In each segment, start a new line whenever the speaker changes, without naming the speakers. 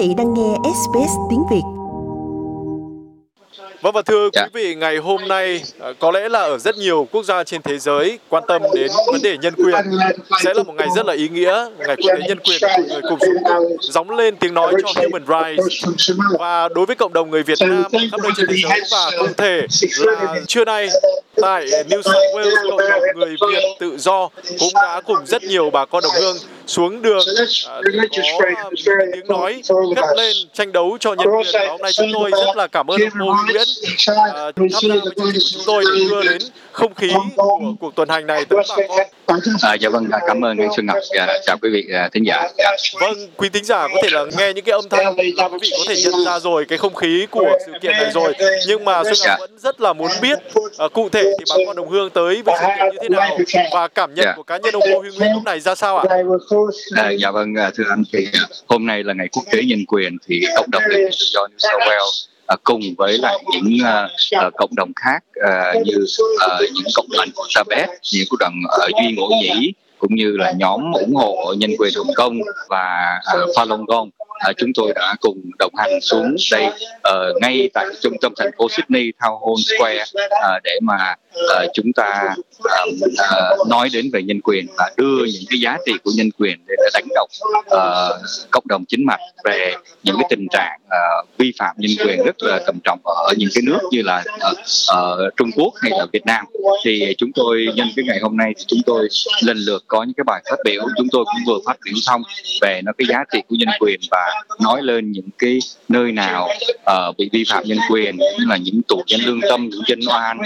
vị đang nghe SBS tiếng Việt.
Vâng và thưa dạ. quý vị, ngày hôm nay à, có lẽ là ở rất nhiều quốc gia trên thế giới quan tâm đến vấn đề nhân quyền sẽ là một ngày rất là ý nghĩa, ngày quốc tế nhân quyền mọi người cùng xuống cùng gióng lên tiếng nói cho human rights. Và đối với cộng đồng người Việt Nam khắp nơi trên thế giới và cụ thể là trưa nay tại New South Wales cộng đồng người Việt tự do cũng đã cùng rất nhiều bà con đồng hương xuống đường. À, có tiếng nói cất lên tranh đấu cho nhân quyền và hôm nay chúng tôi. Rất là cảm ơn ông Nguyễn. À, tham gia với chương trình của chúng tôi để đưa đến không khí của cuộc tuần hành này. Tới bà
con. À, dạ vâng, cảm ơn anh Xuân Ngọc. Dạ, chào quý vị à, thính giả.
Vâng, quý thính giả có thể là nghe những cái âm thanh là quý vị có thể nhận ra rồi cái không khí của sự kiện này rồi. Nhưng mà Xuân Ngọc dạ. vẫn rất là muốn biết uh, cụ thể thì bà con đồng hương tới với sự kiện như thế nào và cảm nhận dạ. của cá nhân ông Ngô Huy Nguyễn lúc này ra sao ạ?
À, À, dạ vâng, à, thưa anh thì à, hôm nay là ngày quốc tế nhân quyền thì cộng đồng người tự do New South Wales À, cùng với lại những uh, cộng đồng khác uh, như uh, những cộng đoàn của Tibet, những cộng đoàn ở Duy Ngũ Nhĩ cũng như là nhóm ủng hộ nhân quyền Hồng Kông và uh, Falun Gong uh, chúng tôi đã cùng đồng hành xuống đây uh, ngay tại trung tâm thành phố Sydney Town Hall Square uh, để mà uh, chúng ta uh, uh, nói đến về nhân quyền và đưa những cái giá trị của nhân quyền để đánh động uh, cộng đồng chính mạch về những cái tình trạng uh, vi phạm nhân quyền rất là trầm trọng ở những cái nước như là uh, uh, Trung Quốc hay là Việt Nam. Thì chúng tôi nhân cái ngày hôm nay thì chúng tôi lần lượt có những cái bài phát biểu. Chúng tôi cũng vừa phát biểu xong về nó cái giá trị của nhân quyền và nói lên những cái nơi nào uh, bị vi phạm nhân quyền như là những tù nhân lương tâm những dân oan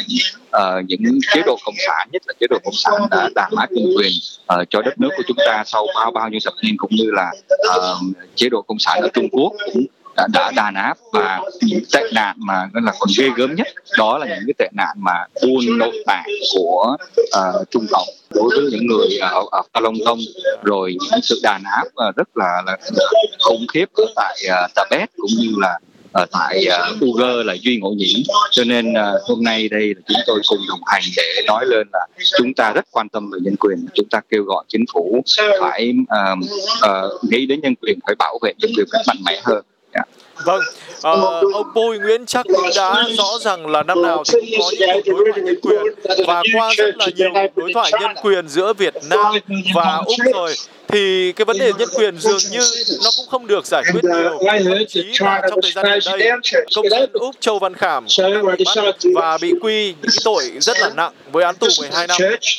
uh, những chế độ cộng sản nhất là chế độ cộng sản đã đàn áp nhân quyền uh, cho đất nước của chúng ta sau bao bao nhiêu thập niên cũng như là uh, chế độ cộng sản ở Trung Quốc cũng đã, đã đàn áp và những tệ nạn mà nó là còn ghê gớm nhất. Đó là những cái tệ nạn mà buôn nội tạng của uh, Trung Cộng đối với những người ở, ở Falun Gong. Rồi những sự đàn áp uh, rất là, là khủng khiếp ở tại uh, Tibet cũng như là ở tại uh, Uger là duy ngộ nhĩ cho nên uh, hôm nay đây là chúng tôi cùng đồng hành để nói lên là chúng ta rất quan tâm về nhân quyền. Chúng ta kêu gọi chính phủ phải uh, uh, nghĩ đến nhân quyền phải bảo vệ nhân quyền cách mạnh mẽ hơn.
Vâng, à, ông Bôi Nguyễn chắc cũng đã rõ rằng là năm nào thì cũng có những đối thoại nhân quyền. và qua rất là nhiều đối thoại nhân quyền giữa Việt Nam và Úc rồi thì cái vấn đề nhân quyền dường như nó cũng không được giải quyết nhiều. thậm chí là trong thời gian gần đây công dân úc châu văn khảm bị bắt và bị quy những cái tội rất là nặng với án tù 12 năm.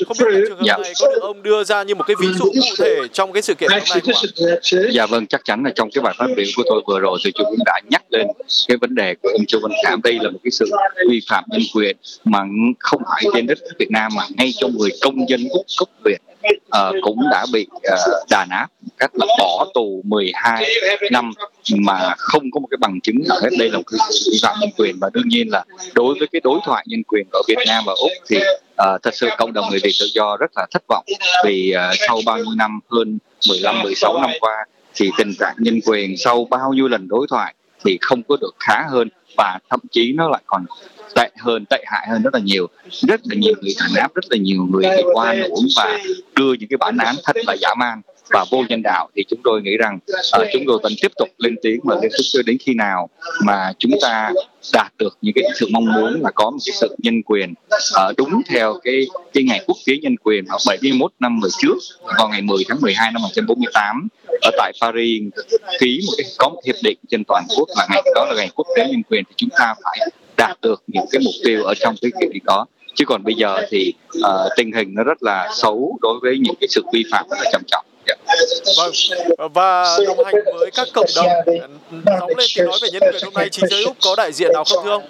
Không biết trường hợp này có được ông đưa ra như một cái ví dụ cụ thể trong cái sự kiện hôm nay không ạ?
dạ vâng chắc chắn là trong cái bài phát biểu của tôi vừa rồi thì cũng đã nhắc lên cái vấn đề của ông châu văn khảm. Đây là một cái sự vi phạm nhân quyền mà không phải trên đất Việt Nam mà ngay trong người công dân úc gốc Việt uh, cũng đã bị uh, đàn áp cách là bỏ tù 12 năm mà không có một cái bằng chứng nào hết. Đây là một cái vi phạm nhân quyền và đương nhiên là đối với cái đối thoại nhân quyền ở Việt Nam và Úc thì uh, thật sự cộng đồng người Việt tự do rất là thất vọng vì uh, sau bao nhiêu năm hơn 15 16 năm qua thì tình trạng nhân quyền sau bao nhiêu lần đối thoại thì không có được khá hơn và thậm chí nó lại còn tệ hơn, tệ hại hơn rất là nhiều. Rất là nhiều người đàn áp, rất là nhiều người bị oan uổng và đưa những cái bản án thật là dã man và vô nhân đạo thì chúng tôi nghĩ rằng uh, chúng tôi vẫn tiếp tục lên tiếng và lên tiếng cho đến khi nào mà chúng ta đạt được những cái sự mong muốn là có một cái sự nhân quyền uh, đúng theo cái cái ngày quốc tế nhân quyền ở 71 năm về trước vào ngày 10 tháng 12 năm 1948 ở tại Paris ký một cái có một hiệp định trên toàn quốc là ngày đó là ngày quốc tế nhân quyền thì chúng ta phải đạt được những cái mục tiêu ở trong cái hiệp định đó. Chứ còn bây giờ thì uh, tình hình nó rất là xấu đối với những cái sự vi phạm rất là trầm trọng.
Vâng, và đồng hành với các cộng đồng nóng lên tiếng nói về nhân quyền hôm nay chính giới Úc có đại diện nào không thưa ông?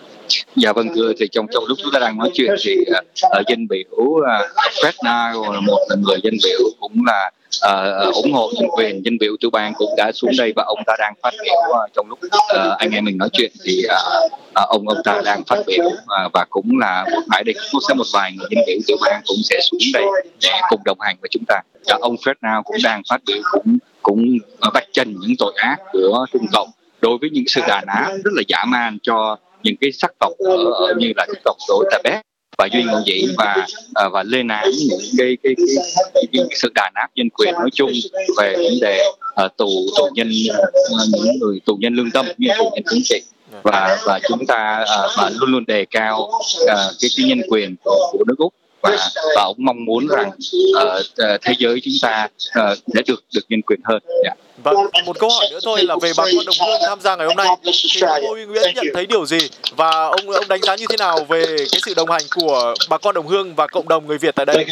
Dạ vâng thưa thì trong trong lúc chúng ta đang nói chuyện thì ờ, ở uh, dân biểu ờ, uh, Fred một là người dân biểu cũng là uh, ủng hộ chính quyền dân biểu tiểu bang cũng đã xuống đây và ông ta đang phát biểu uh, trong lúc uh, anh em mình nói chuyện thì uh, uh, ông ông ta đang phát biểu uh, và cũng là một vài đây cũng sẽ một vài người dân biểu tiểu bang cũng sẽ xuống đây để cùng đồng hành với chúng ta. Và ông Fred Now cũng đang phát biểu cũng cũng vạch trần những tội ác của Trung Cộng đối với những sự đàn áp rất là dã man cho những cái sắc tộc ở, ở như là sắc tộc của Tibet và duy ngụ dĩ và à, và lên án những cái cái, cái, cái, cái, sự đàn áp nhân quyền nói chung về vấn đề uh, tù tù nhân à, những người tù nhân lương tâm như tù nhân chính trị. Và và chúng ta uh, và luôn luôn đề cao uh, cái cái nhân quyền của, của nước úc và và ông mong muốn rằng uh, thế giới chúng ta uh, sẽ được được nhân quyền hơn. Yeah.
Vâng, một câu hỏi nữa thôi là về bà con đồng hương tham gia ngày hôm nay thì ông Bùi Nguyễn nhận thấy điều gì và ông ông đánh giá như thế nào về cái sự đồng hành của bà con đồng hương và cộng đồng người Việt tại đây?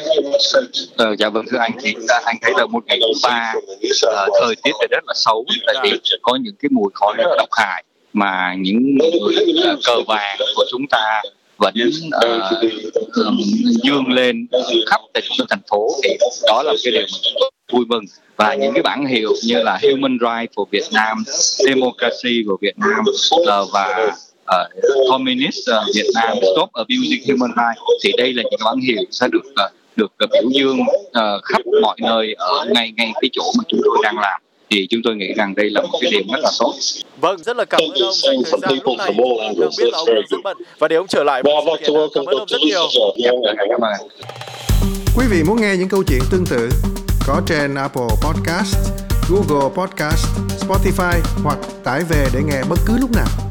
Ờ, dạ vâng thưa anh thì anh thấy là một ngày thứ ba uh, thời tiết thì rất là xấu tại vì có những cái mùi khói rất là độc hại mà những người uh, cờ vàng của chúng ta vẫn uh, dương lên khắp tại trung tâm thành phố. Thì đó là cái điều mà chúng tôi vui mừng. Và những cái bản hiệu như là Human Rights của Việt Nam, Democracy của Việt Nam uh, và uh, Communist uh, Việt Nam, Stop Abusing Human Rights thì đây là những bản hiệu sẽ được uh, được uh, biểu dương uh, khắp mọi nơi ở ngay ngay cái chỗ mà chúng tôi đang làm thì chúng tôi nghĩ rằng đây là một cái điểm rất là tốt.
Vâng, rất là cảm ơn ông dành thời gian lúc này. Đang biết là ông rất bận và để ông trở lại với sự kiện cảm ơn ông rất nhiều.
Quý vị muốn nghe những câu chuyện tương tự có trên Apple Podcast, Google Podcast, Spotify hoặc tải về để nghe bất cứ lúc nào.